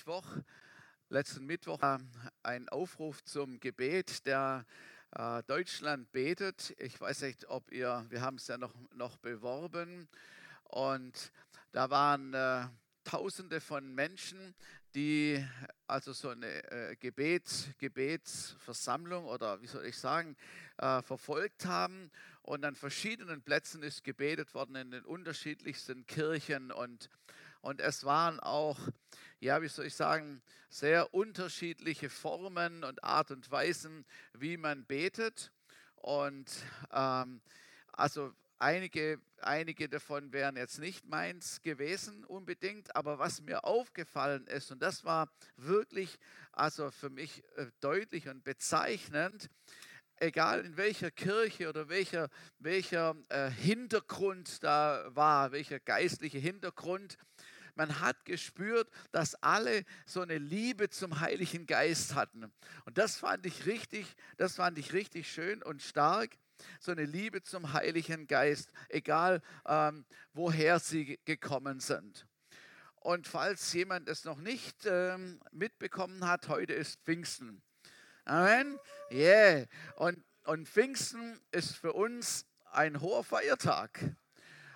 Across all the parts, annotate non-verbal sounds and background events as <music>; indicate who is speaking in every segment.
Speaker 1: Mittwoch, letzten Mittwoch, äh, ein Aufruf zum Gebet, der äh, Deutschland betet. Ich weiß nicht, ob ihr, wir haben es ja noch, noch beworben und da waren äh, Tausende von Menschen, die also so eine äh, Gebets, Gebetsversammlung oder wie soll ich sagen, äh, verfolgt haben. Und an verschiedenen Plätzen ist gebetet worden in den unterschiedlichsten Kirchen und und es waren auch, ja, wie soll ich sagen, sehr unterschiedliche Formen und Art und Weisen, wie man betet. Und ähm, also einige, einige davon wären jetzt nicht meins gewesen unbedingt, aber was mir aufgefallen ist, und das war wirklich also für mich äh, deutlich und bezeichnend, egal in welcher Kirche oder welcher, welcher äh, Hintergrund da war, welcher geistliche Hintergrund, man hat gespürt, dass alle so eine Liebe zum Heiligen Geist hatten. Und das fand ich richtig, das fand ich richtig schön und stark. So eine Liebe zum Heiligen Geist, egal ähm, woher sie gekommen sind. Und falls jemand es noch nicht ähm, mitbekommen hat, heute ist Pfingsten. Amen. Yeah. Und, und Pfingsten ist für uns ein hoher Feiertag.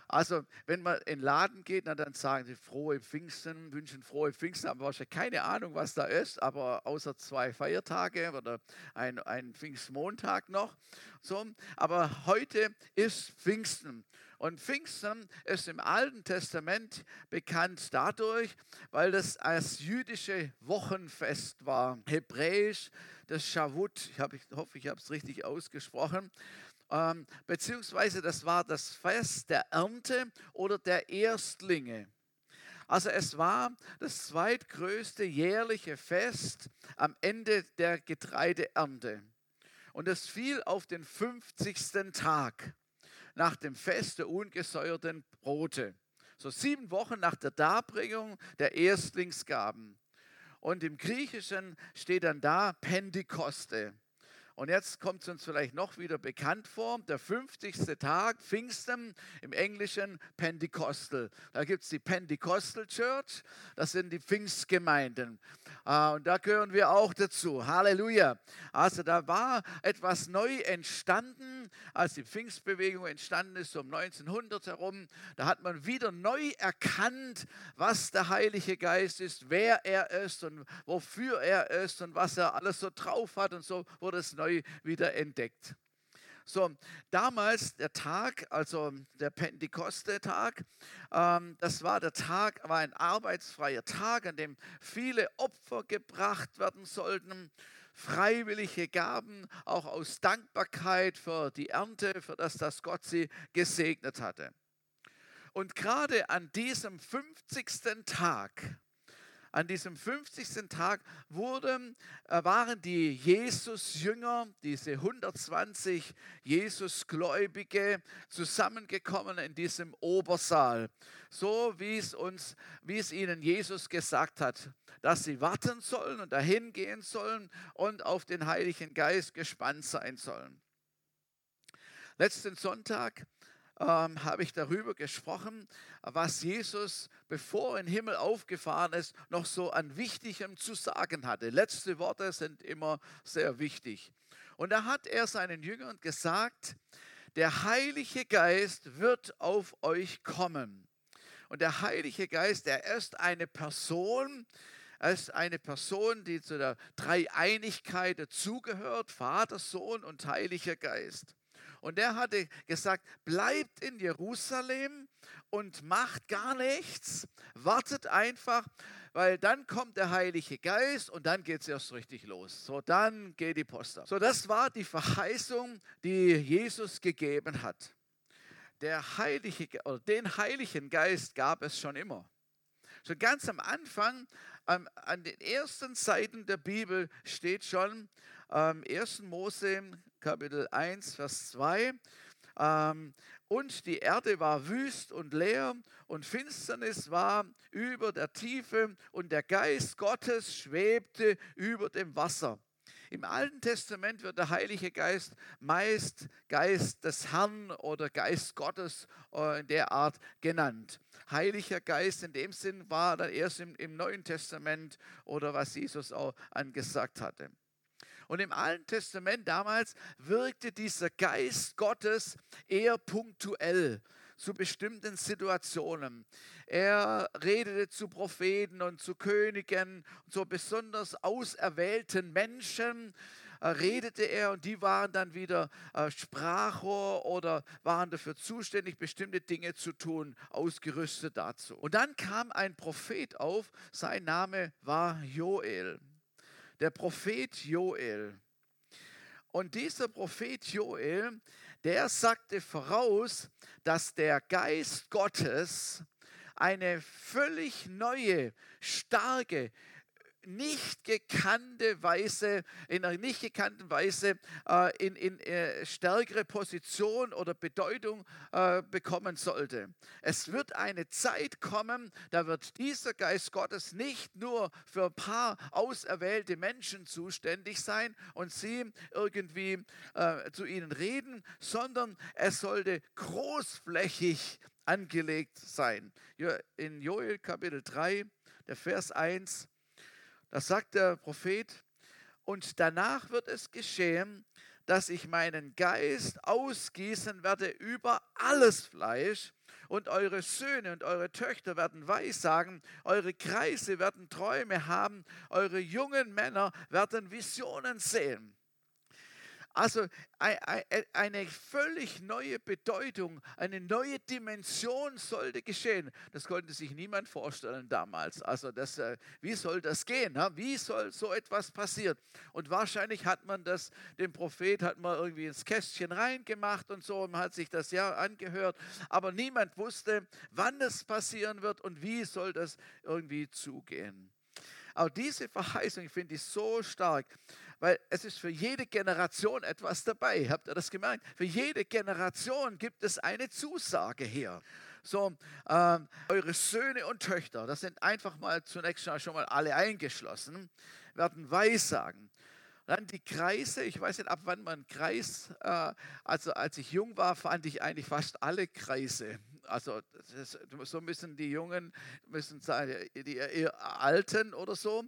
Speaker 1: Also, wenn man in den Laden geht, dann sagen sie frohe Pfingsten, wünschen frohe Pfingsten, aber wahrscheinlich keine Ahnung, was da ist, aber außer zwei Feiertage oder ein, ein Pfingstmontag noch. So, aber heute ist Pfingsten. Und Pfingsten ist im Alten Testament bekannt dadurch, weil das als jüdische Wochenfest war. Hebräisch, das Shavut, ich, ich hoffe, ich habe es richtig ausgesprochen ähm, beziehungsweise das war das Fest der Ernte oder der Erstlinge. Also es war das zweitgrößte jährliche Fest am Ende der Getreideernte. Und es fiel auf den 50. Tag nach dem Fest der ungesäuerten Brote. So sieben Wochen nach der Darbringung der Erstlingsgaben. Und im Griechischen steht dann da Pentekoste. Und jetzt kommt es uns vielleicht noch wieder bekannt vor, der 50. Tag, Pfingsten, im Englischen Pentecostal. Da gibt es die Pentecostal Church, das sind die Pfingstgemeinden. Ah, und da gehören wir auch dazu. Halleluja. Also da war etwas neu entstanden, als die Pfingstbewegung entstanden ist, um 1900 herum. Da hat man wieder neu erkannt, was der Heilige Geist ist, wer er ist und wofür er ist und was er alles so drauf hat. Und so wurde es neu wieder entdeckt. So, damals der Tag, also der Pentekoste-Tag, ähm, das war der Tag, war ein arbeitsfreier Tag, an dem viele Opfer gebracht werden sollten, freiwillige Gaben, auch aus Dankbarkeit für die Ernte, für das, dass Gott sie gesegnet hatte. Und gerade an diesem 50. Tag, an diesem 50. Tag wurden, äh, waren die Jesus-Jünger, diese 120 Jesus-Gläubige, zusammengekommen in diesem Obersaal. So wie es uns, wie es ihnen Jesus gesagt hat, dass sie warten sollen und dahin gehen sollen und auf den Heiligen Geist gespannt sein sollen. Letzten Sonntag ähm, habe ich darüber gesprochen, was Jesus, bevor er in den Himmel aufgefahren ist, noch so an Wichtigem zu sagen hatte. Letzte Worte sind immer sehr wichtig. Und da hat er seinen Jüngern gesagt, der Heilige Geist wird auf euch kommen. Und der Heilige Geist, der ist eine Person, er ist eine Person, die zu der Dreieinigkeit dazugehört, Vater, Sohn und Heiliger Geist. Und er hatte gesagt, bleibt in Jerusalem und macht gar nichts, wartet einfach, weil dann kommt der Heilige Geist und dann geht es erst richtig los. So, dann geht die Post ab. So, das war die Verheißung, die Jesus gegeben hat. Der Heilige, oder den Heiligen Geist gab es schon immer. Schon ganz am Anfang, an den ersten Seiten der Bibel steht schon, ähm, 1. Mose Kapitel 1, Vers 2. Ähm, und die Erde war wüst und leer und Finsternis war über der Tiefe und der Geist Gottes schwebte über dem Wasser. Im Alten Testament wird der Heilige Geist meist Geist des Herrn oder Geist Gottes äh, in der Art genannt. Heiliger Geist in dem Sinn war dann erst im, im Neuen Testament oder was Jesus auch angesagt hatte. Und im Alten Testament damals wirkte dieser Geist Gottes eher punktuell zu bestimmten Situationen. Er redete zu Propheten und zu Königen zu besonders auserwählten Menschen äh, redete er und die waren dann wieder äh, Sprachrohr oder waren dafür zuständig, bestimmte Dinge zu tun, ausgerüstet dazu. Und dann kam ein Prophet auf, sein Name war Joel. Der Prophet Joel. Und dieser Prophet Joel, der sagte voraus, dass der Geist Gottes eine völlig neue, starke, nicht gekannte Weise, in einer nicht gekannten Weise äh, in, in äh, stärkere Position oder Bedeutung äh, bekommen sollte. Es wird eine Zeit kommen, da wird dieser Geist Gottes nicht nur für ein paar auserwählte Menschen zuständig sein und sie irgendwie äh, zu ihnen reden, sondern es sollte großflächig angelegt sein. In Joel Kapitel 3, der Vers 1, da sagt der Prophet, und danach wird es geschehen, dass ich meinen Geist ausgießen werde über alles Fleisch und eure Söhne und eure Töchter werden Weissagen, eure Kreise werden Träume haben, eure jungen Männer werden Visionen sehen. Also eine völlig neue Bedeutung, eine neue Dimension sollte geschehen. Das konnte sich niemand vorstellen damals. Also das, äh, wie soll das gehen? Wie soll so etwas passieren? Und wahrscheinlich hat man das, dem Prophet hat man irgendwie ins Kästchen reingemacht und so, man hat sich das ja angehört, aber niemand wusste, wann es passieren wird und wie soll das irgendwie zugehen. Auch diese Verheißung finde ich so stark weil es ist für jede Generation etwas dabei. Habt ihr das gemerkt? Für jede Generation gibt es eine Zusage hier. So, ähm, eure Söhne und Töchter, das sind einfach mal zunächst schon mal alle eingeschlossen, werden Weissagen. Dann die Kreise, ich weiß nicht, ab wann man Kreis, äh, also als ich jung war, fand ich eigentlich fast alle Kreise also ist, so müssen die Jungen, müssen sein, die, die Alten oder so.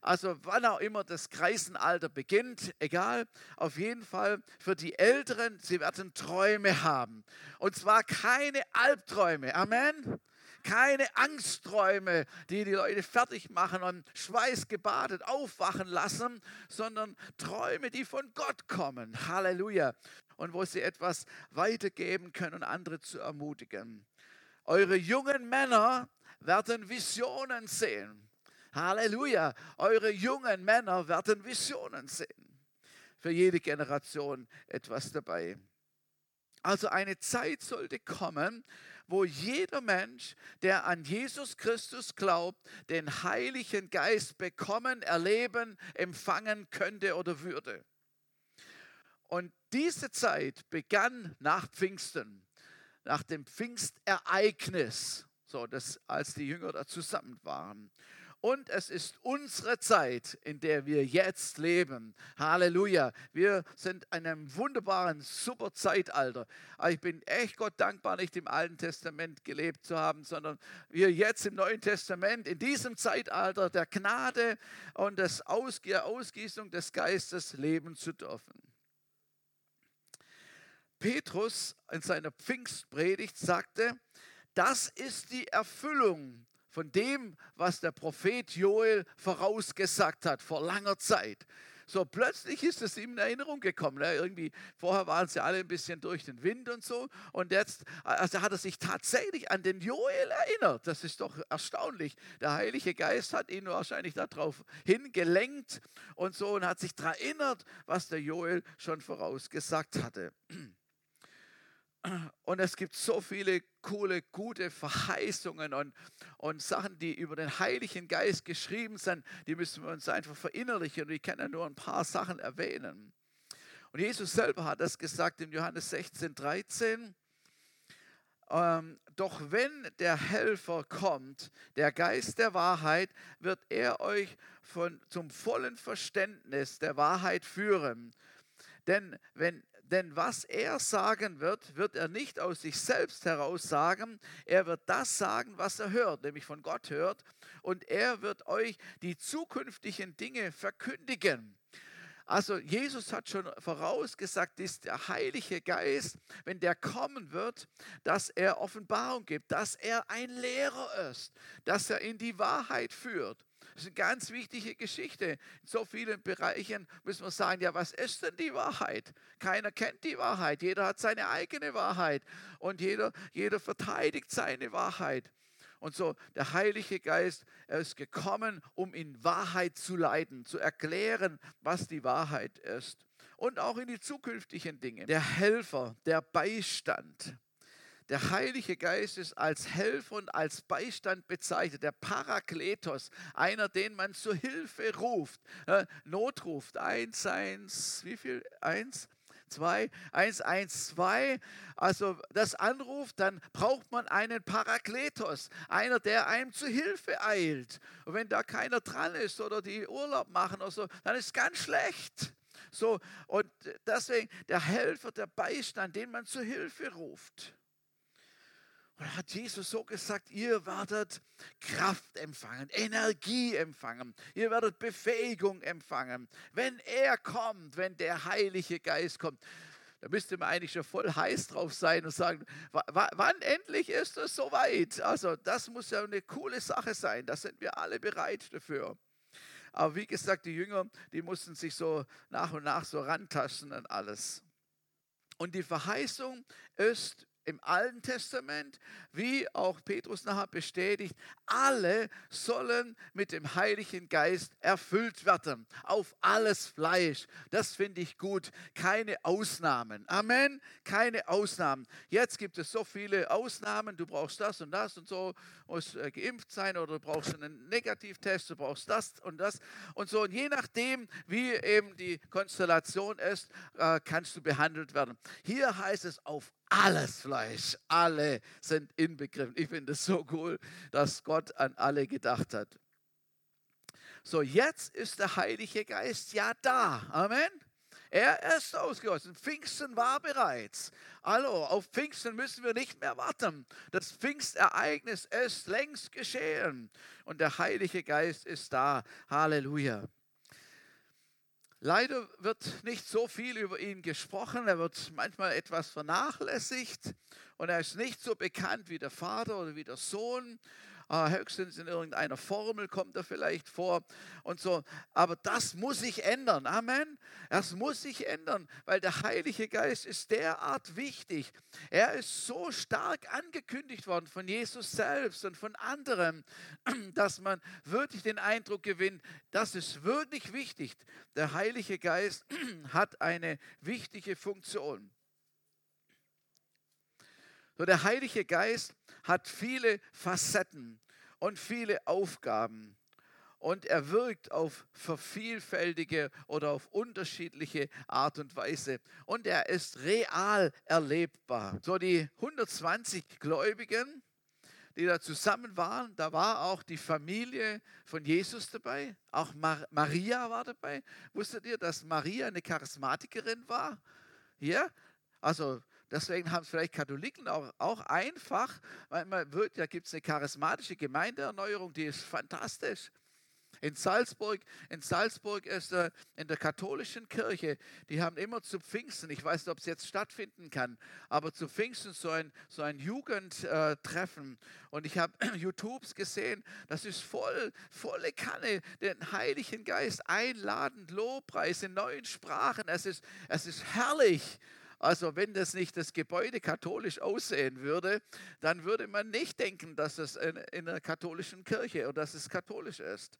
Speaker 1: Also wann auch immer das Kreisenalter beginnt, egal, auf jeden Fall für die Älteren, sie werden Träume haben. Und zwar keine Albträume. Amen keine Angstträume, die die Leute fertig machen und schweißgebadet aufwachen lassen, sondern Träume, die von Gott kommen. Halleluja und wo sie etwas weitergeben können, andere zu ermutigen. Eure jungen Männer werden Visionen sehen. Halleluja. Eure jungen Männer werden Visionen sehen. Für jede Generation etwas dabei. Also eine Zeit sollte kommen, wo jeder Mensch, der an Jesus Christus glaubt, den Heiligen Geist bekommen, erleben, empfangen könnte oder würde. Und diese Zeit begann nach Pfingsten, nach dem Pfingstereignis, so dass, als die Jünger da zusammen waren. Und es ist unsere Zeit, in der wir jetzt leben. Halleluja. Wir sind in einem wunderbaren, super Zeitalter. Aber ich bin echt Gott dankbar, nicht im Alten Testament gelebt zu haben, sondern wir jetzt im Neuen Testament, in diesem Zeitalter der Gnade und der Ausgießung des Geistes leben zu dürfen. Petrus in seiner Pfingstpredigt sagte, das ist die Erfüllung von dem, was der Prophet Joel vorausgesagt hat vor langer Zeit. So plötzlich ist es ihm in Erinnerung gekommen. Ne? Irgendwie, vorher waren sie alle ein bisschen durch den Wind und so. Und jetzt also hat er sich tatsächlich an den Joel erinnert. Das ist doch erstaunlich. Der Heilige Geist hat ihn wahrscheinlich darauf hingelenkt und so und hat sich daran erinnert, was der Joel schon vorausgesagt hatte. Und es gibt so viele coole, gute Verheißungen und, und Sachen, die über den Heiligen Geist geschrieben sind, die müssen wir uns einfach verinnerlichen. Und ich kann ja nur ein paar Sachen erwähnen. Und Jesus selber hat das gesagt in Johannes 16, 13. ähm, doch wenn der Helfer kommt, der Geist der Wahrheit, wird er euch von, zum vollen Verständnis der Wahrheit führen. Denn, wenn, denn was er sagen wird, wird er nicht aus sich selbst heraus sagen. Er wird das sagen, was er hört, nämlich von Gott hört. Und er wird euch die zukünftigen Dinge verkündigen. Also Jesus hat schon vorausgesagt, dass der Heilige Geist, wenn der kommen wird, dass er Offenbarung gibt, dass er ein Lehrer ist, dass er in die Wahrheit führt. Das ist eine ganz wichtige Geschichte. In so vielen Bereichen müssen wir sagen, ja, was ist denn die Wahrheit? Keiner kennt die Wahrheit. Jeder hat seine eigene Wahrheit und jeder, jeder verteidigt seine Wahrheit. Und so, der Heilige Geist, er ist gekommen, um in Wahrheit zu leiten, zu erklären, was die Wahrheit ist. Und auch in die zukünftigen Dinge. Der Helfer, der Beistand. Der Heilige Geist ist als Helfer und als Beistand bezeichnet, der Parakletos, einer, den man zur Hilfe ruft, äh, notruft. Eins, eins, wie viel? Eins? 2, 112, also das anruft, dann braucht man einen Parakletos, einer, der einem zu Hilfe eilt. Und wenn da keiner dran ist oder die Urlaub machen oder so, dann ist ganz schlecht. So, und deswegen der Helfer, der Beistand, den man zu Hilfe ruft. Und hat Jesus so gesagt, ihr werdet Kraft empfangen, Energie empfangen, ihr werdet Befähigung empfangen. Wenn er kommt, wenn der Heilige Geist kommt, da müsste man eigentlich schon voll heiß drauf sein und sagen, wann endlich ist es soweit? Also das muss ja eine coole Sache sein, da sind wir alle bereit dafür. Aber wie gesagt, die Jünger, die mussten sich so nach und nach so rantasten und alles. Und die Verheißung ist im Alten Testament, wie auch Petrus nachher bestätigt, alle sollen mit dem Heiligen Geist erfüllt werden. Auf alles Fleisch. Das finde ich gut. Keine Ausnahmen. Amen. Keine Ausnahmen. Jetzt gibt es so viele Ausnahmen. Du brauchst das und das und so. Musst äh, geimpft sein oder du brauchst einen Negativtest. Du brauchst das und das und so. Und je nachdem, wie eben die Konstellation ist, äh, kannst du behandelt werden. Hier heißt es auf alles Fleisch, alle sind inbegriffen. Ich finde es so cool, dass Gott an alle gedacht hat. So, jetzt ist der Heilige Geist ja da. Amen. Er ist ausgegossen. Pfingsten war bereits. Hallo, auf Pfingsten müssen wir nicht mehr warten. Das Pfingstereignis ist längst geschehen. Und der Heilige Geist ist da. Halleluja. Leider wird nicht so viel über ihn gesprochen. Er wird manchmal etwas vernachlässigt und er ist nicht so bekannt wie der Vater oder wie der Sohn. Ah, höchstens in irgendeiner Formel kommt er vielleicht vor und so. Aber das muss sich ändern. Amen. Das muss sich ändern, weil der Heilige Geist ist derart wichtig. Er ist so stark angekündigt worden von Jesus selbst und von anderen, <clears throat> dass man wirklich den Eindruck gewinnt, das ist wirklich wichtig. Der Heilige Geist <clears throat> hat eine wichtige Funktion. So, der Heilige Geist hat viele Facetten und viele Aufgaben und er wirkt auf vervielfältige oder auf unterschiedliche Art und Weise und er ist real erlebbar. So die 120 Gläubigen, die da zusammen waren, da war auch die Familie von Jesus dabei, auch Mar Maria war dabei. Wusstet ihr, dass Maria eine Charismatikerin war? Ja, also Deswegen haben es vielleicht Katholiken auch, auch einfach, weil man wird, da gibt es eine charismatische Gemeindeerneuerung, die ist fantastisch. In Salzburg, in Salzburg ist äh, in der katholischen Kirche, die haben immer zu Pfingsten, ich weiß nicht, ob es jetzt stattfinden kann, aber zu Pfingsten so ein, so ein Jugendtreffen. Und ich habe <clears throat> YouTubes gesehen, das ist voll, volle Kanne, den Heiligen Geist einladend, Lobpreis in neuen Sprachen. Es ist, es ist herrlich. Also wenn das nicht das Gebäude katholisch aussehen würde, dann würde man nicht denken, dass es in, in einer katholischen Kirche oder dass es katholisch ist.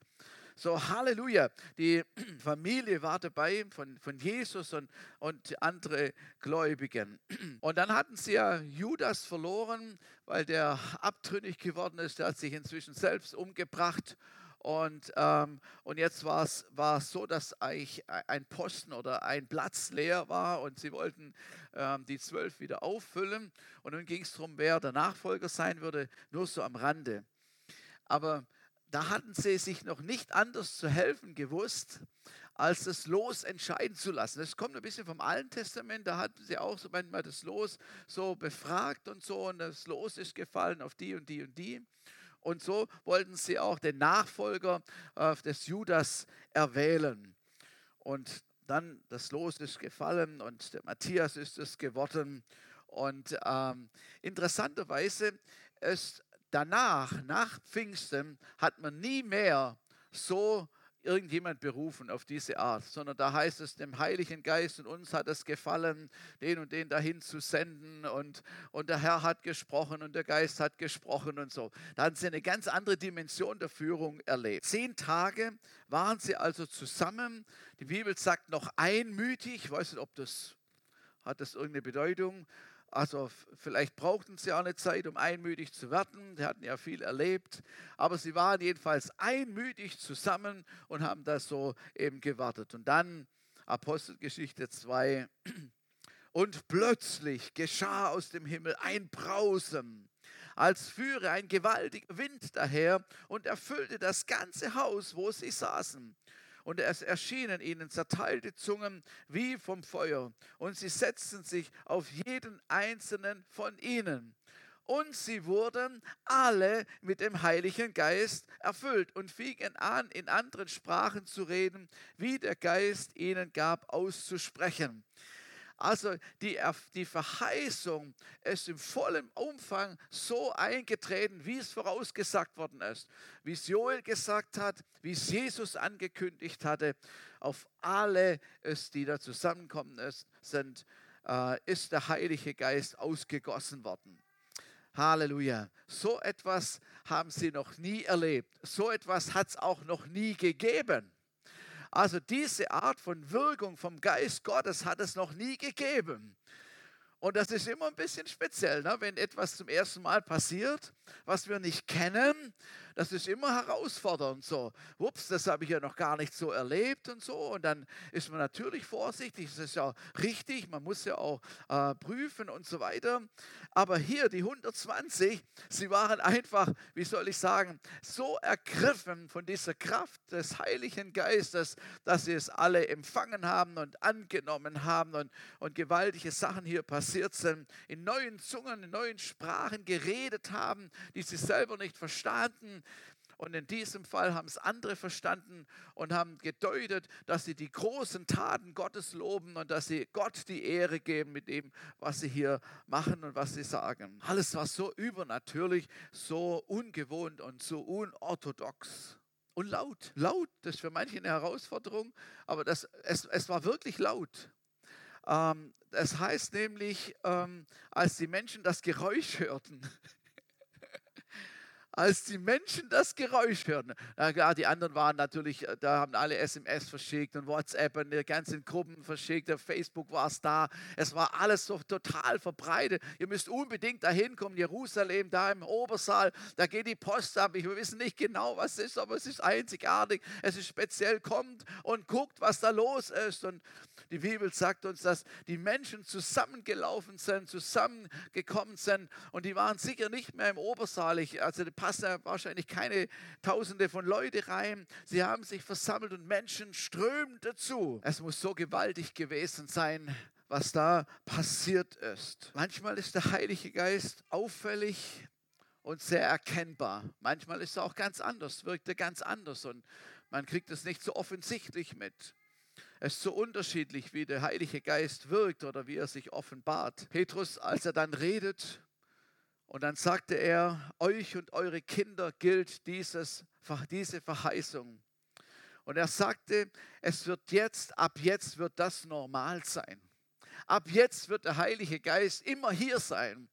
Speaker 1: So, Halleluja. Die <clears throat> Familie war dabei von, von Jesus und, und andere Gläubigen. <clears throat> Und dann hatten sie ja Judas verloren, weil der abtrünnig geworden ist. Der hat sich inzwischen selbst umgebracht. Und, ähm, und jetzt war es so, dass eigentlich ein Posten oder ein Platz leer war und sie wollten ähm, die zwölf wieder auffüllen. Und nun ging es darum, wer der Nachfolger sein würde, nur so am Rande. Aber da hatten sie sich noch nicht anders zu helfen gewusst, als das Los entscheiden zu lassen. Das kommt ein bisschen vom Alten Testament, da hatten sie auch so manchmal das Los so befragt und so und das Los ist gefallen auf die und die und die. Und so wollten sie auch den Nachfolger äh, des Judas erwählen. Und dann das Los ist gefallen und der Matthias ist es geworden. Und ähm, interessanterweise ist danach, nach Pfingsten, hat man nie mehr so irgendjemand berufen auf diese Art, sondern da heißt es dem Heiligen Geist und uns hat es gefallen, den und den dahin zu senden und, und der Herr hat gesprochen und der Geist hat gesprochen und so. Da hatten sie eine ganz andere Dimension der Führung erlebt. Zehn Tage waren sie also zusammen. Die Bibel sagt noch einmütig, ich weiß nicht, ob das hat das irgendeine Bedeutung, also vielleicht brauchten sie auch eine Zeit, um einmütig zu werden. Sie hatten ja viel erlebt. Aber sie waren jedenfalls einmütig zusammen und haben das so eben gewartet. Und dann Apostelgeschichte 2. <clears throat> Und plötzlich geschah aus dem Himmel ein Brausen, als führe ein gewaltiger Wind daher und erfüllte das ganze Haus, wo sie saßen und es erschienen ihnen zerteilte Zungen wie vom Feuer, und sie setzten sich auf jeden einzelnen von ihnen. Und sie wurden alle mit dem Heiligen Geist erfüllt und fingen an, in anderen Sprachen zu reden, wie der Geist ihnen gab, auszusprechen. Also die, die Verheißung ist im vollen Umfang so eingetreten, wie es vorausgesagt worden ist. Wie es Joel gesagt hat, wie es Jesus angekündigt hatte. Auf alle, ist, die da zusammenkommen ist, sind, äh, ist der Heilige Geist ausgegossen worden. Halleluja. So etwas haben sie noch nie erlebt. So etwas hat es auch noch nie gegeben. Also diese Art von Wirkung vom Geist Gottes hat es noch nie gegeben. Und das ist immer ein bisschen speziell, ne? wenn etwas zum ersten Mal passiert, was wir nicht kennen. Das ist immer herausfordernd. So, ups, das habe ich ja noch gar nicht so erlebt und so. Und dann ist man natürlich vorsichtig. Das ist ja richtig. Man muss ja auch äh, prüfen und so weiter. Aber hier die 120, sie waren einfach, wie soll ich sagen, so ergriffen von dieser Kraft des Heiligen Geistes, dass sie es alle empfangen haben und angenommen haben und, und gewaltige Sachen hier passiert sind. In neuen Zungen, in neuen Sprachen geredet haben, die sie selber nicht verstanden. Und in diesem Fall haben es andere verstanden und haben gedeutet, dass sie die großen Taten Gottes loben und dass sie Gott die Ehre geben mit dem, was sie hier machen und was sie sagen. Alles war so übernatürlich, so ungewohnt und so unorthodox. Und laut, laut, das ist für manche eine Herausforderung, aber das, es, es war wirklich laut. Ähm, das heißt nämlich, ähm, als die Menschen das Geräusch hörten, als die Menschen das Geräusch hörten. Na klar, die anderen waren natürlich, äh, da haben alle SMS verschickt und WhatsApp und die ganzen Gruppen verschickt, Facebook war es da. Es war alles so total verbreitet. Ihr müsst unbedingt dahin kommen, Jerusalem, da im Obersaal, da geht die Post ab. Wir wissen nicht genau, was es ist, aber es ist einzigartig. Es ist speziell, kommt und guckt, was da los ist. Und die Bibel sagt uns, dass die Menschen zusammengelaufen sind, zusammengekommen sind und die waren sicher nicht mehr im Obersaal. Also die passen da wahrscheinlich keine Tausende von Leute rein. Sie haben sich versammelt und Menschen strömen dazu. Es muss so gewaltig gewesen sein, was da passiert ist. Manchmal ist der Heilige Geist auffällig und sehr erkennbar. Manchmal ist er auch ganz anders, wirkt er ganz anders und man kriegt es nicht so offensichtlich mit. Es ist so unterschiedlich, wie der Heilige Geist wirkt oder wie er sich offenbart. Petrus, als er dann redet, und dann sagte er, euch und eure Kinder gilt dieses, diese Verheißung. Und er sagte, es wird jetzt, ab jetzt wird das normal sein. Ab jetzt wird der Heilige Geist immer hier sein.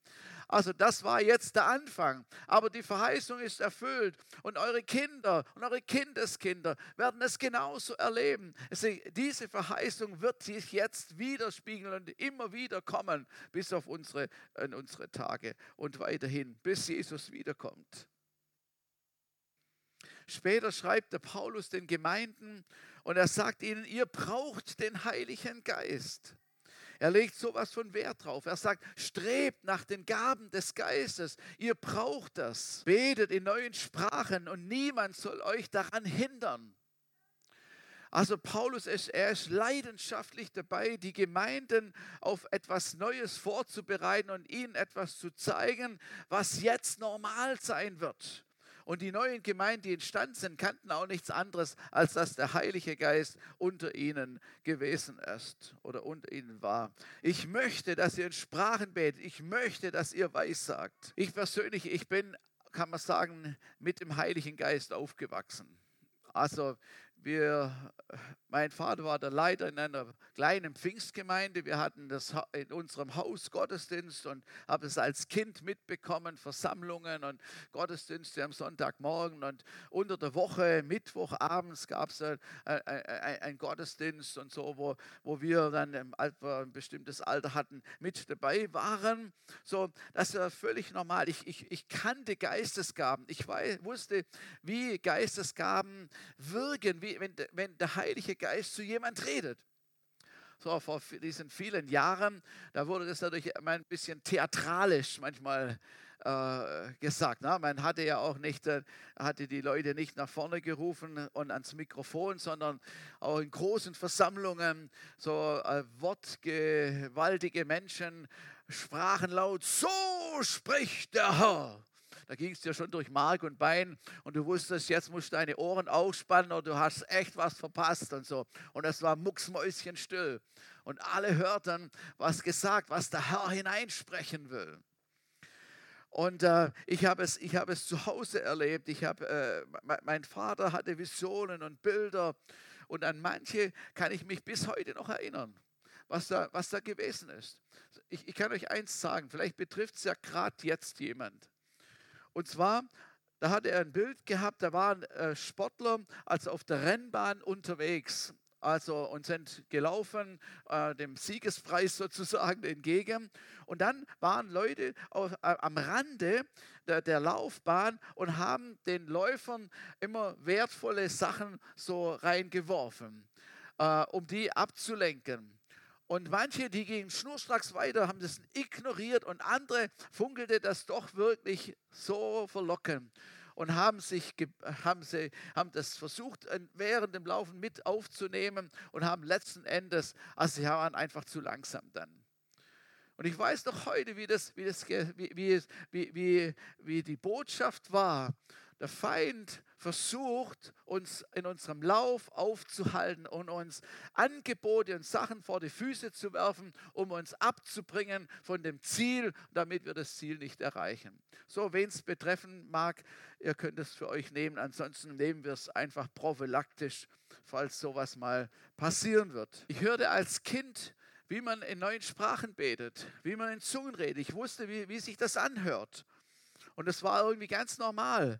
Speaker 1: Also das war jetzt der Anfang. Aber die Verheißung ist erfüllt und eure Kinder und eure Kindeskinder werden es genauso erleben. Diese Verheißung wird sich jetzt widerspiegeln und immer wieder kommen bis auf unsere, unsere Tage und weiterhin, bis Jesus wiederkommt. Später schreibt der Paulus den Gemeinden und er sagt ihnen, ihr braucht den Heiligen Geist. Er legt sowas von Wert drauf. Er sagt, strebt nach den Gaben des Geistes. Ihr braucht das. Betet in neuen Sprachen und niemand soll euch daran hindern. Also Paulus ist, er ist leidenschaftlich dabei, die Gemeinden auf etwas Neues vorzubereiten und ihnen etwas zu zeigen, was jetzt normal sein wird. Und die neuen Gemeinden, die entstanden sind, kannten auch nichts anderes, als dass der Heilige Geist unter ihnen gewesen ist oder unter ihnen war. Ich möchte, dass ihr in Sprachen betet. Ich möchte, dass ihr weissagt. Ich persönlich, ich bin, kann man sagen, mit dem Heiligen Geist aufgewachsen. Also wir, mein Vater war der Leiter in einer kleinen Pfingstgemeinde. Wir hatten das in unserem Haus Gottesdienst und habe es als Kind mitbekommen, Versammlungen und Gottesdienste am Sonntagmorgen und unter der Woche, Mittwochabends gab es ein, ein, ein, Gottesdienst und so, wo, wo wir dann im Alter, ein bestimmtes Alter hatten, mit dabei waren. So, das war völlig normal. Ich, ich, ich kannte Geistesgaben. Ich weiß, wusste, wie Geistesgaben wirken, wie wenn, wenn der Heilige Geist zu jemand redet. So, vor diesen vielen Jahren, da wurde das immer ein bisschen theatralisch manchmal äh, gesagt. Ne? Man hatte ja auch nicht, äh, hatte die Leute nicht nach vorne gerufen und ans Mikrofon, sondern auch in großen Versammlungen, so äh, wortgewaltige Menschen sprachen laut, so spricht der Herr da ging es dir schon durch Mark und Bein und du wusstest, jetzt musst du deine Ohren aufspannen oder du hast echt was verpasst und so. Und es war mucksmäuschenstill. Und alle hörten, was gesagt, was der Herr hineinsprechen will. Und äh, ich habe es, hab es zu Hause erlebt. Ich hab, äh, mein Vater hatte Visionen und Bilder und an manche kann ich mich bis heute noch erinnern, was da, was da gewesen ist. Ich, ich kann euch eins sagen, vielleicht betrifft es ja gerade jetzt jemand. Und zwar, da hatte er ein Bild gehabt, da waren äh, Sportler also auf der Rennbahn unterwegs. Also und sind gelaufen, äh, dem Siegespreis sozusagen <laughs> entgegen. Und dann waren Leute auf, äh, am Rande der, der Laufbahn und haben den Läufern immer wertvolle Sachen so reingeworfen, äh, um die abzulenken. Und manche, die gingen schnurstracks weiter, haben das ignoriert und andere funkelte das doch wirklich so verlockend und haben, sich, haben, sie, haben das versucht, während dem Laufen mit aufzunehmen und haben letzten Endes, also sie waren einfach zu langsam dann. Und ich weiß noch heute, wie, das, wie, das, wie, wie, wie, wie die Botschaft war. Der Feind versucht, uns in unserem Lauf aufzuhalten und uns Angebote und Sachen vor die Füße zu werfen, um uns abzubringen von dem Ziel, damit wir das Ziel nicht erreichen. So, wen es betreffen mag, ihr könnt es für euch nehmen. Ansonsten nehmen wir es einfach prophylaktisch, falls sowas mal passieren wird. Ich hörte als Kind, wie man in neuen Sprachen betet, wie man in Zungen redet. Ich wusste, wie, wie sich das anhört. Und es war irgendwie ganz normal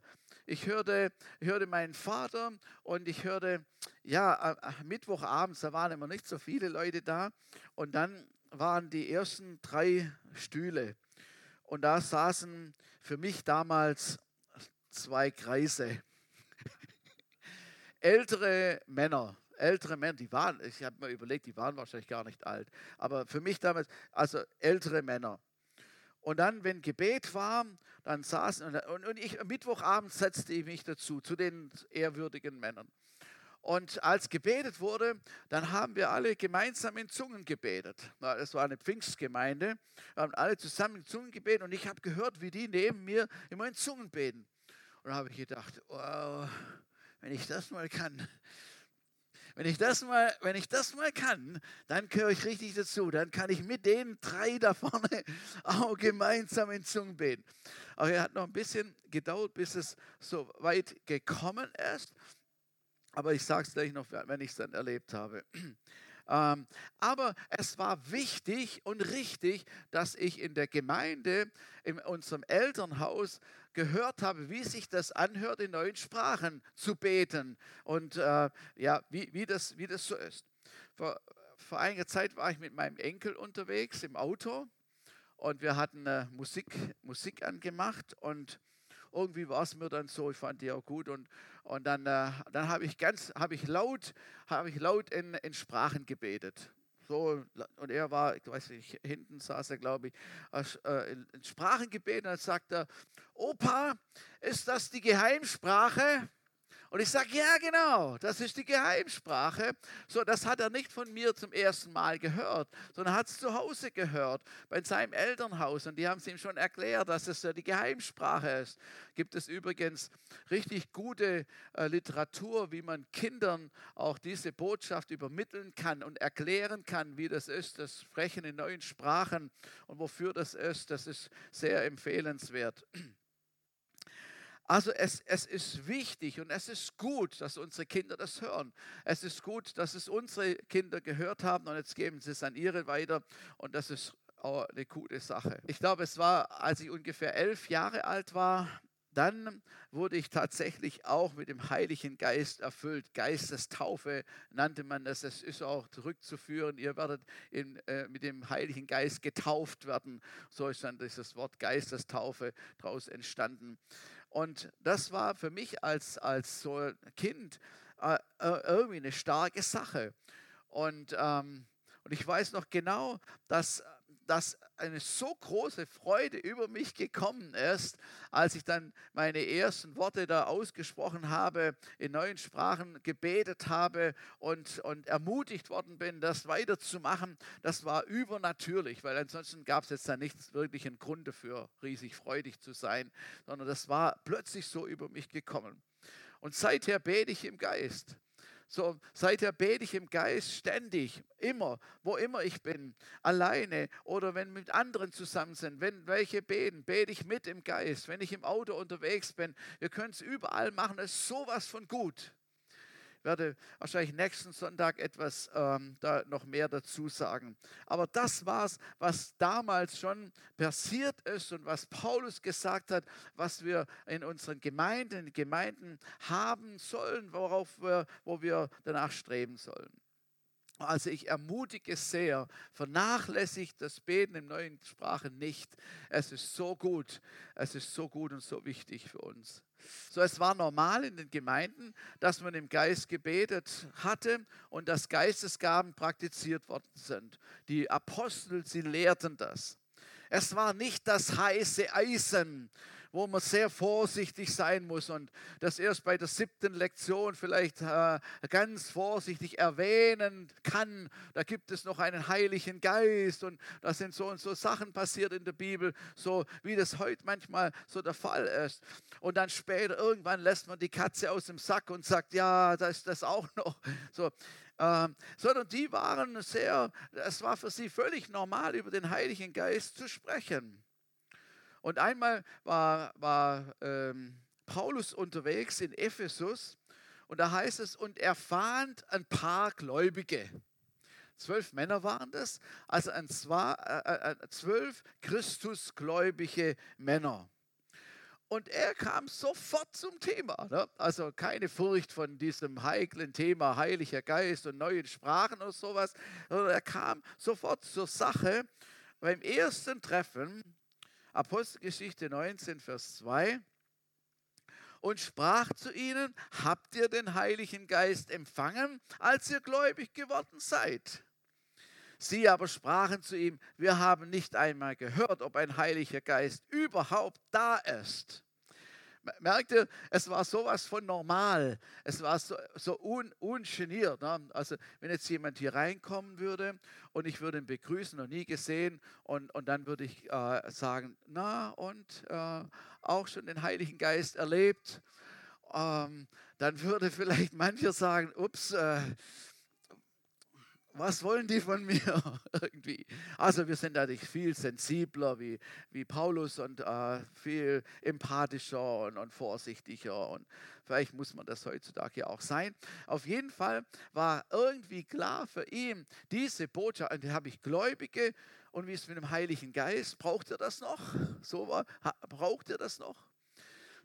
Speaker 1: ich hörte, ich hörte meinen Vater und ich hörte, ja, Mittwochabends, da waren immer nicht so viele Leute da. Und dann waren die ersten drei Stühle. Und da saßen für mich damals zwei Kreise. <laughs> ältere Männer, ältere Männer, die waren, ich habe mir überlegt, die waren wahrscheinlich gar nicht alt, aber für mich damals, also ältere Männer. Und dann, wenn Gebet war, dann saßen und, und ich Mittwochabend setzte ich mich dazu, zu den ehrwürdigen Männern. Und als gebetet wurde, dann haben wir alle gemeinsam in Zungen gebetet. Das war eine Pfingstgemeinde. Wir haben alle zusammen in Zungen gebetet und ich habe gehört, wie die neben mir immer in Zungen beten. Und da habe ich gedacht, wow, wenn ich das mal kann, wenn ich das mal, wenn ich das mal kann, dann gehöre ich richtig dazu. Dann kann ich mit den drei da vorne <laughs> auch gemeinsam in Zungen beten. Aber er hat noch ein bisschen gedauert, bis es so weit gekommen ist. Aber ich sage es gleich noch, wenn ich es dann erlebt habe. <clears throat> Ähm, aber es war wichtig und richtig, dass ich in der Gemeinde, in unserem Elternhaus, gehört habe, wie sich das anhört, in neuen Sprachen zu beten und äh, ja, wie, wie, das, wie das so ist. Vor, vor einiger Zeit war ich mit meinem Enkel unterwegs im Auto und wir hatten äh, Musik, Musik angemacht und, irgendwie war es mir dann so, ich fand die auch gut und, und dann, äh, dann habe ich ganz, habe ich laut, habe ich laut in, in Sprachen gebetet. So, und er war, ich weiß nicht, hinten saß er, glaube ich, äh, in Sprachen gebeten und dann sagt er, Opa, ist das die Geheimsprache? Und ich sage, ja genau, das ist die Geheimsprache. So, das hat er nicht von mir zum ersten Mal gehört, sondern hat es zu Hause gehört, bei seinem Elternhaus. Und die haben es ihm schon erklärt, dass es die Geheimsprache ist. Gibt es übrigens richtig gute äh, Literatur, wie man Kindern auch diese Botschaft übermitteln kann und erklären kann, wie das ist, das Sprechen in neuen Sprachen und wofür das ist. Das ist sehr empfehlenswert. Also es, es ist wichtig und es ist gut, dass unsere Kinder das hören. Es ist gut, dass es unsere Kinder gehört haben und jetzt geben sie es an ihre weiter und das ist auch eine gute Sache. Ich glaube, es war, als ich ungefähr elf Jahre alt war, dann wurde ich tatsächlich auch mit dem Heiligen Geist erfüllt. Geistestaufe nannte man das. Es ist auch zurückzuführen. Ihr werdet in, äh, mit dem Heiligen Geist getauft werden. So ist dann dieses Wort Geistestaufe daraus entstanden. Und das war für mich als, als so Kind äh, äh, irgendwie eine starke Sache. Und, ähm, und ich weiß noch genau, dass dass eine so große Freude über mich gekommen ist, als ich dann meine ersten Worte da ausgesprochen habe, in neuen Sprachen gebetet habe und, und ermutigt worden bin, das weiterzumachen. Das war übernatürlich, weil ansonsten gab es jetzt da nichts wirklich einen Grund dafür, riesig freudig zu sein, sondern das war plötzlich so über mich gekommen. Und seither bete ich im Geist. So, seither bete ich im Geist ständig, immer, wo immer ich bin, alleine oder wenn mit anderen zusammen sind. Wenn welche beten, bete ich mit im Geist. Wenn ich im Auto unterwegs bin, wir können es überall machen, es ist sowas von gut werde wahrscheinlich nächsten Sonntag etwas ähm, da noch mehr dazu sagen. Aber das war es, was damals schon passiert ist und was Paulus gesagt hat, was wir in unseren Gemeinden, Gemeinden haben sollen, worauf wir, wo wir danach streben sollen. Also ich ermutige sehr, vernachlässigt das Beten in neuen Sprachen nicht. Es ist so gut, es ist so gut und so wichtig für uns. So, es war normal in den Gemeinden, dass man im Geist gebetet hatte und dass Geistesgaben praktiziert worden sind. Die Apostel, sie lehrten das. Es war nicht das heiße Eisen, wo man sehr vorsichtig sein muss und das erst bei der siebten Lektion vielleicht äh, ganz vorsichtig erwähnen kann. Da gibt es noch einen Heiligen Geist und da sind so und so Sachen passiert in der Bibel, so wie das heute manchmal so der Fall ist. Und dann später irgendwann lässt man die Katze aus dem Sack und sagt, ja, da ist das auch <laughs> noch. So, ähm, sondern die waren sehr, es war für sie völlig normal, über den Heiligen Geist zu sprechen. Und einmal war, war ähm, Paulus unterwegs in Ephesus und da heißt es, und er fand ein paar Gläubige. Zwölf Männer waren das, also ein, zwei, äh, äh, zwölf Christusgläubige Männer. Und er kam sofort zum Thema. Ne? Also keine Furcht von diesem heiklen Thema Heiliger Geist und neuen Sprachen oder sowas, sondern er kam sofort zur Sache. Beim ersten Treffen Apostelgeschichte 19, Vers 2 und sprach zu ihnen, habt ihr den Heiligen Geist empfangen, als ihr gläubig geworden seid? Sie aber sprachen zu ihm, wir haben nicht einmal gehört, ob ein Heiliger Geist überhaupt da ist. Merkt ihr, es war sowas von normal. Es war so, so un, ungeniert. Ne? Also, wenn jetzt jemand hier reinkommen würde und ich würde ihn begrüßen, noch nie gesehen, und, und dann würde ich äh, sagen: Na, und äh, auch schon den Heiligen Geist erlebt, ähm, dann würde <laughs> vielleicht mancher sagen: Ups, äh, was wollen die von mir <laughs> irgendwie? Also wir sind natürlich viel sensibler wie, wie Paulus und äh, viel empathischer und, und, vorsichtiger und vielleicht muss man das heutzutage auch sein. Auf jeden Fall war irgendwie klar für ihn, diese Botschaft, und habe ich Gläubige und wie ist es mit dem Heiligen Geist, braucht er das noch? So war, braucht er das noch?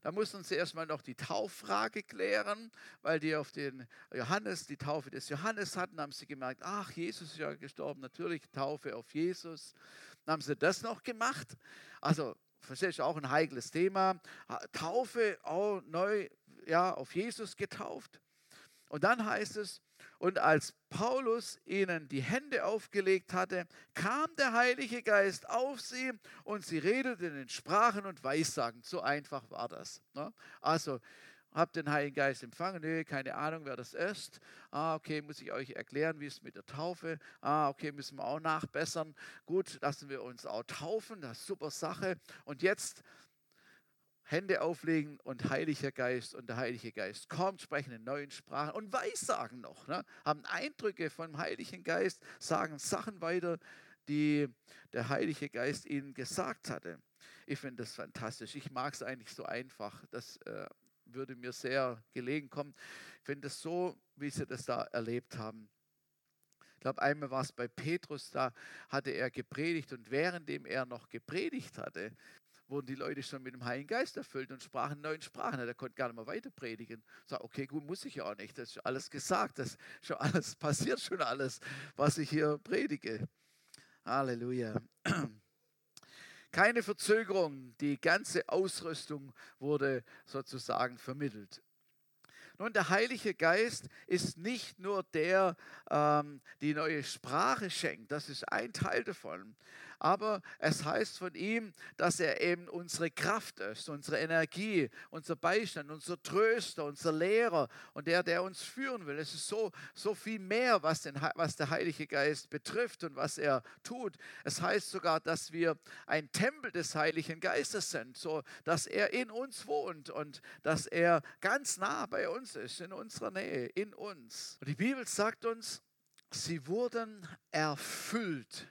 Speaker 1: Da mussten sie erstmal noch die Tauffrage klären, weil die auf den Johannes, die Taufe des Johannes hatten, haben sie gemerkt, ach, Jesus ist ja gestorben, natürlich Taufe auf Jesus. Dann haben sie das noch gemacht. Also verstehst du, auch ein heikles Thema. Taufe, auch neu, ja, auf Jesus getauft. Und dann heißt es, und als Paulus ihnen die Hände aufgelegt hatte, kam der Heilige Geist auf sie und sie redeten in Sprachen und Weissagen. So einfach war das. Ne? Also, habt den Heiligen Geist empfangen? Nö, keine Ahnung, wer das ist. Ah, okay, muss ich euch erklären, wie es mit der Taufe. Ah, okay, müssen wir auch nachbessern. Gut, lassen wir uns auch taufen, das ist super Sache. Und jetzt Hände auflegen und Heiliger Geist und der Heilige Geist kommt, sprechen in neuen Sprachen und Weissagen noch, ne? haben Eindrücke vom Heiligen Geist, sagen Sachen weiter, die der Heilige Geist ihnen gesagt hatte. Ich finde das fantastisch. Ich mag es eigentlich so einfach. Das äh, würde mir sehr gelegen kommen. Ich finde es so, wie sie das da erlebt haben. Ich glaube, einmal war es bei Petrus, da hatte er gepredigt und währenddem er noch gepredigt hatte, wurden die Leute schon mit dem Heiligen Geist erfüllt und sprachen neuen Sprachen. Er konnte gar nicht mehr weiter predigen. Sag, okay, gut, muss ich ja auch nicht. Das ist alles gesagt, das schon alles <laughs> passiert, schon alles, was ich hier predige. Halleluja. Keine Verzögerung, die ganze Ausrüstung wurde sozusagen vermittelt. Nun, der Heilige Geist ist nicht nur der, ähm, die neue Sprache schenkt, das ist ein Teil davon, aber es heißt von ihm, dass er eben unsere Kraft ist, unsere Energie, unser Beistand, unser Tröster, unser Lehrer und der, der uns führen will. Es ist so, so viel mehr, was, den, was der Heilige Geist betrifft und was er tut. Es heißt sogar, dass wir ein Tempel des Heiligen Geistes sind, so dass er in uns wohnt und dass er ganz nah bei uns ist, in unserer Nähe, in uns. Und die Bibel sagt uns, sie wurden erfüllt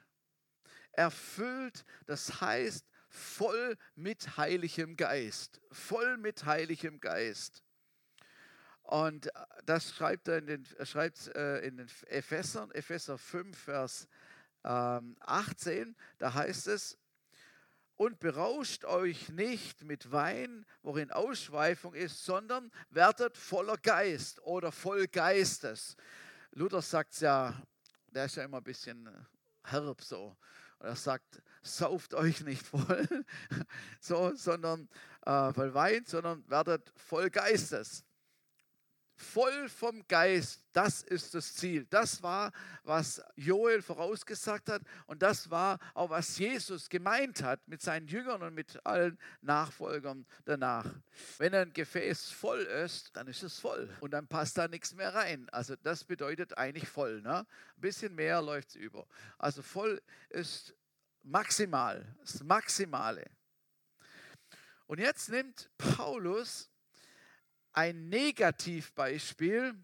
Speaker 1: erfüllt, das heißt voll mit Heiligem Geist, voll mit Heiligem Geist. Und äh, das schreibt er in den, er schreibt, äh, in den Ephesern, Epheser 5, Vers ähm, 18, da heißt es, und berauscht euch nicht mit Wein, worin Ausschweifung ist, sondern werdet voller Geist oder voll Geistes. Luther sagt es ja, der ist ja immer ein bisschen herb so. Er sagt, sauft euch nicht voll, <laughs> so, sondern äh, voll Wein, sondern werdet voll Geistes. Voll vom Geist, das ist das Ziel. Das war, was Joel vorausgesagt hat und das war auch, was Jesus gemeint hat mit seinen Jüngern und mit allen Nachfolgern danach. Wenn ein Gefäß voll ist, dann ist es voll und dann passt da nichts mehr rein. Also das bedeutet eigentlich voll. Ne? Ein bisschen mehr läuft es über. Also voll ist maximal, das Maximale. Und jetzt nimmt Paulus ein Negativbeispiel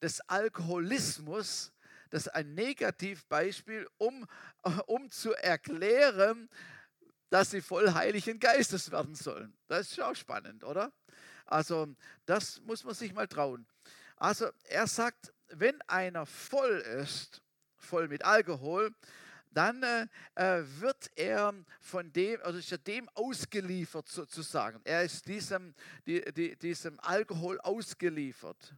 Speaker 1: des Alkoholismus, das ist ein Negativbeispiel, um, um zu erklären, dass sie voll Heiligen Geistes werden sollen. Das ist auch spannend, oder? Also das muss man sich mal trauen. Also er sagt, wenn einer voll ist, voll mit Alkohol, dann äh, äh, wird er von dem, also ist er dem ausgeliefert sozusagen. Er ist diesem, die, die, diesem Alkohol ausgeliefert.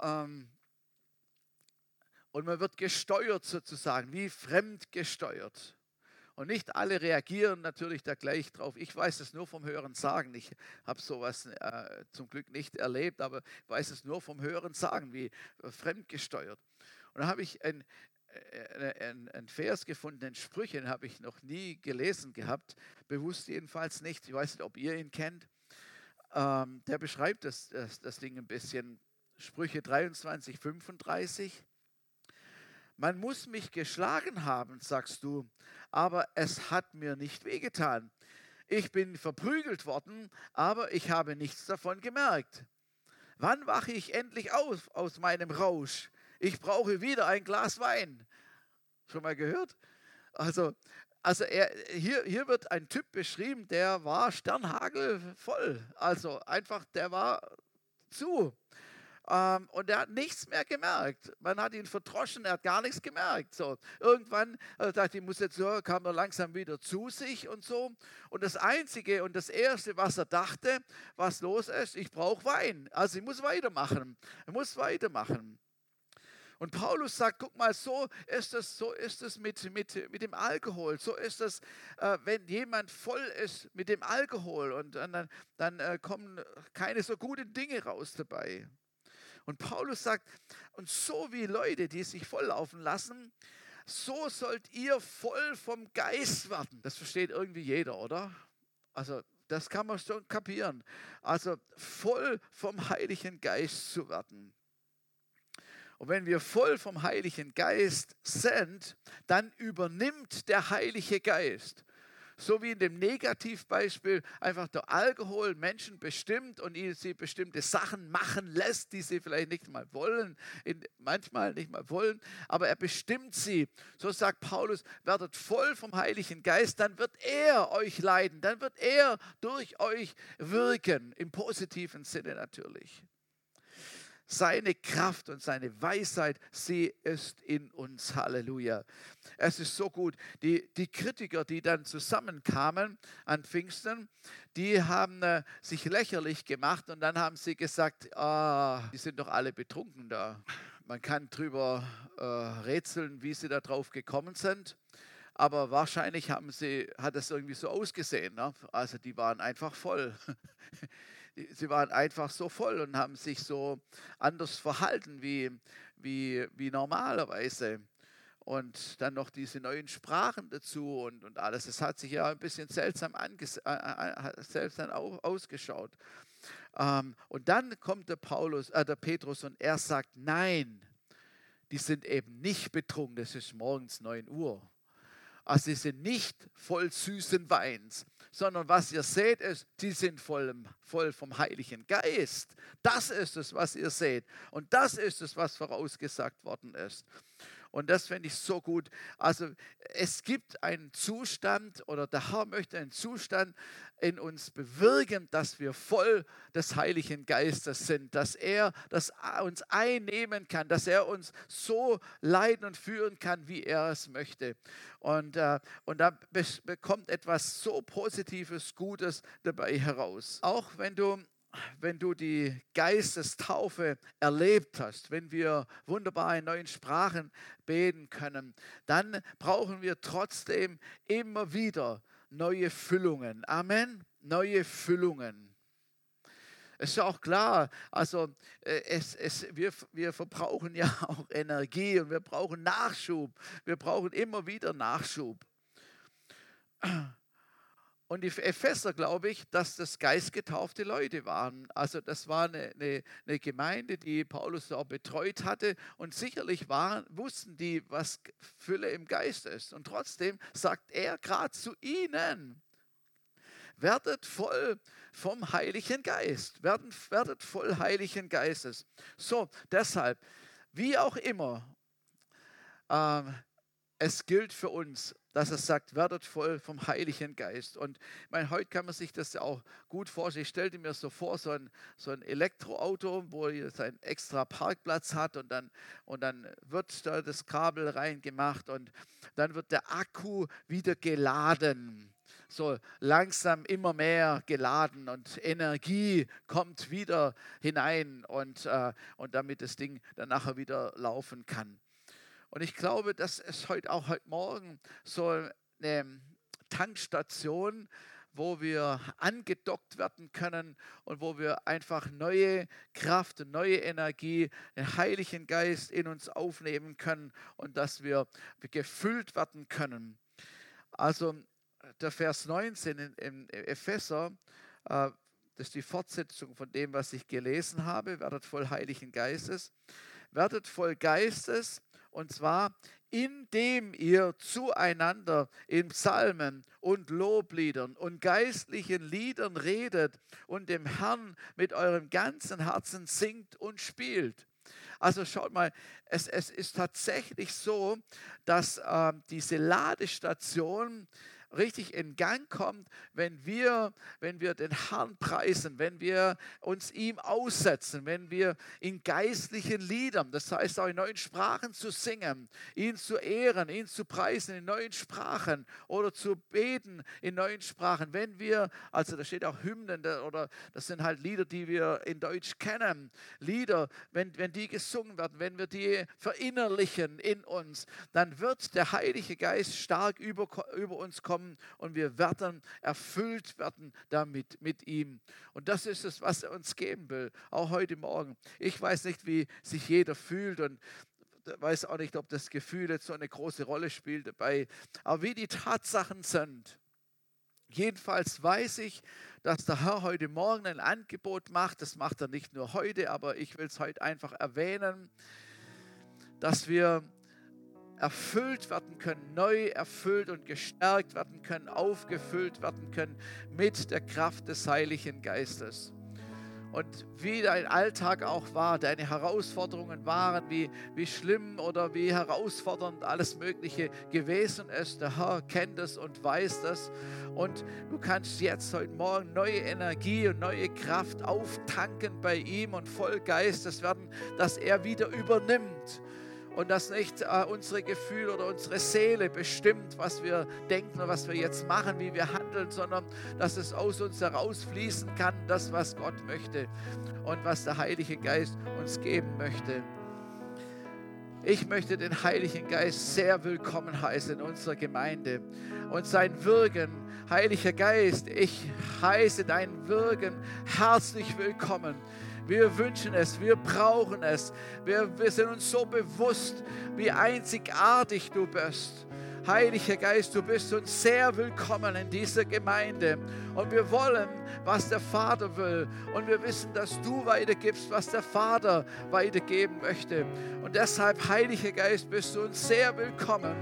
Speaker 1: Ähm, und man wird gesteuert sozusagen, wie fremd gesteuert. Und nicht alle reagieren natürlich da gleich drauf. Ich weiß es nur vom Hören sagen. Ich habe sowas äh, zum Glück nicht erlebt, aber weiß es nur vom Hören sagen, wie äh, fremdgesteuert. Und da habe ich ein, ein, ein Vers gefunden, den Sprüchen habe ich noch nie gelesen gehabt, bewusst jedenfalls nicht. Ich weiß nicht, ob ihr ihn kennt. Ähm, der beschreibt das, das, das Ding ein bisschen. Sprüche 23, 35. Man muss mich geschlagen haben, sagst du, aber es hat mir nicht wehgetan. Ich bin verprügelt worden, aber ich habe nichts davon gemerkt. Wann wache ich endlich auf aus meinem Rausch? Ich brauche wieder ein Glas Wein. Schon mal gehört? Also, also er, hier, hier wird ein Typ beschrieben, der war sternhagelvoll. Also einfach, der war zu. Ähm, und er hat nichts mehr gemerkt. Man hat ihn verdroschen, er hat gar nichts gemerkt. So, irgendwann also dachte ich, muss jetzt so, kam er langsam wieder zu sich und so. Und das Einzige und das Erste, was er dachte, was los ist, ich brauche Wein. Also ich muss weitermachen. Ich muss weitermachen. Und Paulus sagt, guck mal, so ist es, so ist es mit, mit, mit dem Alkohol. So ist es, äh, wenn jemand voll ist mit dem Alkohol und dann, dann äh, kommen keine so guten Dinge raus dabei. Und Paulus sagt, und so wie Leute, die sich volllaufen lassen, so sollt ihr voll vom Geist werden. Das versteht irgendwie jeder, oder? Also das kann man schon kapieren. Also voll vom Heiligen Geist zu werden. Und wenn wir voll vom Heiligen Geist sind, dann übernimmt der Heilige Geist. So wie in dem Negativbeispiel einfach der Alkohol Menschen bestimmt und sie bestimmte Sachen machen lässt, die sie vielleicht nicht mal wollen, manchmal nicht mal wollen, aber er bestimmt sie. So sagt Paulus, werdet voll vom Heiligen Geist, dann wird er euch leiden, dann wird er durch euch wirken, im positiven Sinne natürlich. Seine Kraft und seine Weisheit, sie ist in uns. Halleluja. Es ist so gut. Die, die Kritiker, die dann zusammenkamen an Pfingsten, die haben äh, sich lächerlich gemacht und dann haben sie gesagt, ah, die sind doch alle betrunken da. Man kann drüber äh, rätseln, wie sie da drauf gekommen sind aber wahrscheinlich haben sie, hat es irgendwie so ausgesehen. Ne? Also die waren einfach voll. <laughs> sie waren einfach so voll und haben sich so anders verhalten wie, wie, wie normalerweise. Und dann noch diese neuen Sprachen dazu und, und alles. Es hat sich ja ein bisschen seltsam, äh seltsam ausgeschaut. Ähm, und dann kommt der, Paulus, äh, der Petrus und er sagt, nein, die sind eben nicht betrunken, das ist morgens 9 Uhr. Also sie sind nicht voll süßen Weins, sondern was ihr seht ist, die sind voll, voll vom Heiligen Geist. Das ist es, was ihr seht. Und das ist es, was vorausgesagt worden ist. Und das finde ich so gut. Also es gibt einen Zustand oder der Herr möchte einen Zustand in uns bewirken, dass wir voll des Heiligen Geistes sind, dass er das uns einnehmen kann, dass er uns so leiten und führen kann, wie er es möchte. Und, äh, und da bekommt etwas so Positives, Gutes dabei heraus. Auch wenn du wenn du die Geistestaufe erlebt hast, wenn wir wunderbar in neuen Sprachen beten können, dann brauchen wir trotzdem immer wieder neue Füllungen. Amen. Neue Füllungen. Es ist auch klar, also äh, es, es, wir, wir verbrauchen ja <laughs> auch Energie und wir brauchen Nachschub. Wir brauchen immer wieder Nachschub. Und die Epheser, glaube ich, dass das geistgetaufte Leute waren. Also das war eine, eine, eine Gemeinde, die Paulus auch betreut hatte. Und sicherlich waren, wussten die, was Fülle im Geist ist. Und trotzdem sagt er gerade zu ihnen, werdet voll vom Heiligen Geist. Werdet, werdet voll Heiligen Geistes. So, deshalb, wie auch immer, äh, es gilt für uns, dass er sagt, werdet voll vom Heiligen Geist. Und ich meine, heute kann man sich das ja auch gut vorstellen. Ich stellte mir so vor, so ein, so ein Elektroauto, wo es einen extra Parkplatz hat und dann, und dann wird da das Kabel reingemacht und dann wird der Akku wieder geladen. So langsam immer mehr geladen und Energie kommt wieder hinein und, äh, und damit das Ding dann nachher wieder laufen kann. Und ich glaube, dass es heute auch heute Morgen so eine Tankstation, wo wir angedockt werden können und wo wir einfach neue Kraft und neue Energie, den Heiligen Geist in uns aufnehmen können und dass wir gefüllt werden können. Also der Vers 19 im Epheser, äh, das ist die Fortsetzung von dem, was ich gelesen habe, werdet voll Heiligen Geistes. Werdet voll Geistes, und zwar, indem ihr zueinander in Psalmen und Lobliedern und geistlichen Liedern redet und dem Herrn mit eurem ganzen Herzen singt und spielt. Also schaut mal, es, es ist tatsächlich so, dass äh, diese Ladestation richtig in Gang kommt, wenn wir, wenn wir den Herrn preisen, wenn wir uns ihm aussetzen, wenn wir in geistlichen Liedern, das heißt auch in neuen Sprachen zu singen, ihn zu ehren, ihn zu preisen in neuen Sprachen oder zu beten in neuen Sprachen. Wenn wir, also da steht auch Hymnen oder das sind halt Lieder, die wir in Deutsch kennen, Lieder, wenn, wenn die gesungen werden, wenn wir die verinnerlichen in uns, dann wird der Heilige Geist stark über, über uns kommen und wir werden erfüllt werden damit mit ihm. Und das ist es, was er uns geben will, auch heute Morgen. Ich weiß nicht, wie sich jeder fühlt und weiß auch nicht, ob das Gefühl jetzt so eine große Rolle spielt dabei. Aber wie die Tatsachen sind, jedenfalls weiß ich, dass der Herr heute Morgen ein Angebot macht. Das macht er nicht nur heute, aber ich will es heute einfach erwähnen, dass wir erfüllt werden können, neu erfüllt und gestärkt werden können, aufgefüllt werden können mit der Kraft des Heiligen Geistes. Und wie dein Alltag auch war, deine Herausforderungen waren, wie, wie schlimm oder wie herausfordernd alles Mögliche gewesen ist. Der Herr kennt es und weiß das. Und du kannst jetzt heute Morgen neue Energie und neue Kraft auftanken bei ihm und voll Geistes werden, dass er wieder übernimmt und dass nicht äh, unsere Gefühle oder unsere Seele bestimmt, was wir denken was wir jetzt machen, wie wir handeln, sondern dass es aus uns herausfließen kann, das, was Gott möchte und was der Heilige Geist uns geben möchte. Ich möchte den Heiligen Geist sehr willkommen heißen in unserer Gemeinde und sein Wirken. Heiliger Geist, ich heiße dein Wirken herzlich willkommen. Wir wünschen es, wir brauchen es. Wir, wir sind uns so bewusst, wie einzigartig du bist. Heiliger Geist, du bist uns sehr willkommen in dieser Gemeinde. Und wir wollen, was der Vater will. Und wir wissen, dass du weitergibst, was der Vater weitergeben möchte. Und deshalb, Heiliger Geist, bist du uns sehr willkommen.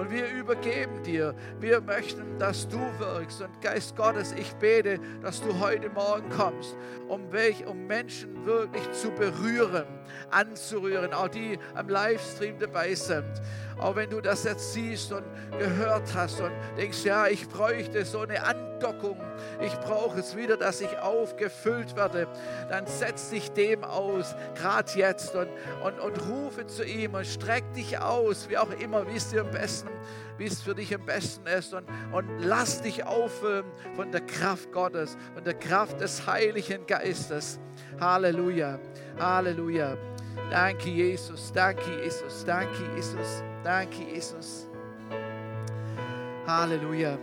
Speaker 1: Und wir übergeben dir. Wir möchten, dass du wirkst. Und Geist Gottes, ich bete, dass du heute Morgen kommst, um, welch, um Menschen wirklich zu berühren, anzurühren, auch die am Livestream dabei sind. Auch wenn du das jetzt siehst und gehört hast und denkst, ja, ich bräuchte so eine Andockung, ich brauche es wieder, dass ich aufgefüllt werde, dann setz dich dem aus, gerade jetzt und, und, und rufe zu ihm und streck dich aus, wie auch immer, wie es dir am besten wie es für dich am besten ist. Und, und lass dich auffüllen von der Kraft Gottes, von der Kraft des Heiligen Geistes. Halleluja, Halleluja. Danke, Jesus, danke, Jesus, danke, Jesus, danke, Jesus. Halleluja.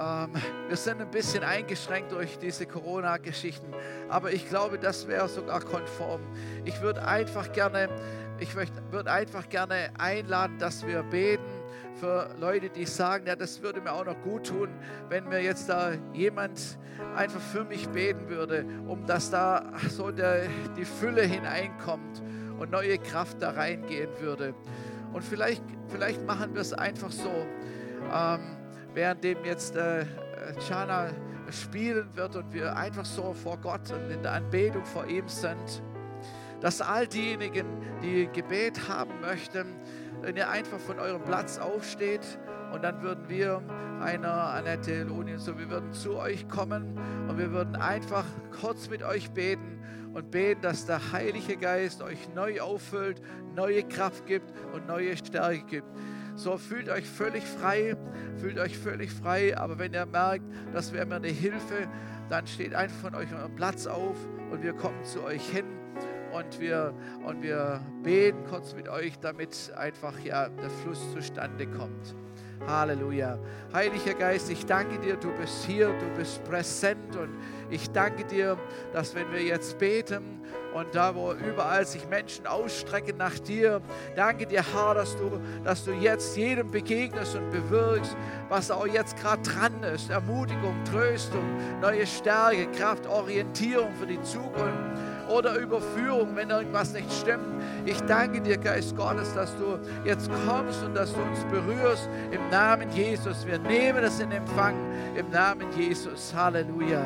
Speaker 1: Ähm, wir sind ein bisschen eingeschränkt durch diese Corona-Geschichten, aber ich glaube, das wäre sogar konform. Ich würde einfach gerne, ich würde einfach gerne einladen, dass wir beten für Leute, die sagen, ja, das würde mir auch noch gut tun, wenn mir jetzt da jemand einfach für mich beten würde, um dass da so der, die Fülle hineinkommt und neue Kraft da reingehen würde. Und vielleicht, vielleicht machen wir es einfach so, ähm, währenddem jetzt äh, Chana spielen wird und wir einfach so vor Gott und in der Anbetung vor ihm sind, dass all diejenigen, die Gebet haben möchten, wenn ihr einfach von eurem Platz aufsteht und dann würden wir, einer, Annette, und so, wir würden zu euch kommen und wir würden einfach kurz mit euch beten und beten, dass der Heilige Geist euch neu auffüllt, neue Kraft gibt und neue Stärke gibt. So fühlt euch völlig frei, fühlt euch völlig frei, aber wenn ihr merkt, das wäre mir eine Hilfe, dann steht einfach von euch euren Platz auf und wir kommen zu euch hin und wir, und wir beten kurz mit euch, damit einfach ja der Fluss zustande kommt. Halleluja. Heiliger Geist, ich danke dir, du bist hier, du bist präsent und ich danke dir, dass wenn wir jetzt beten und da, wo überall sich Menschen ausstrecken nach dir, danke dir, Herr, dass du, dass du jetzt jedem begegnest und bewirkst, was auch jetzt gerade dran ist. Ermutigung, Tröstung, neue Stärke, Kraft, Orientierung für die Zukunft oder Überführung, wenn irgendwas nicht stimmt. Ich danke dir, Geist Gottes, dass du jetzt kommst und dass du uns berührst im Namen Jesus. Wir nehmen es in Empfang im Namen Jesus. Halleluja.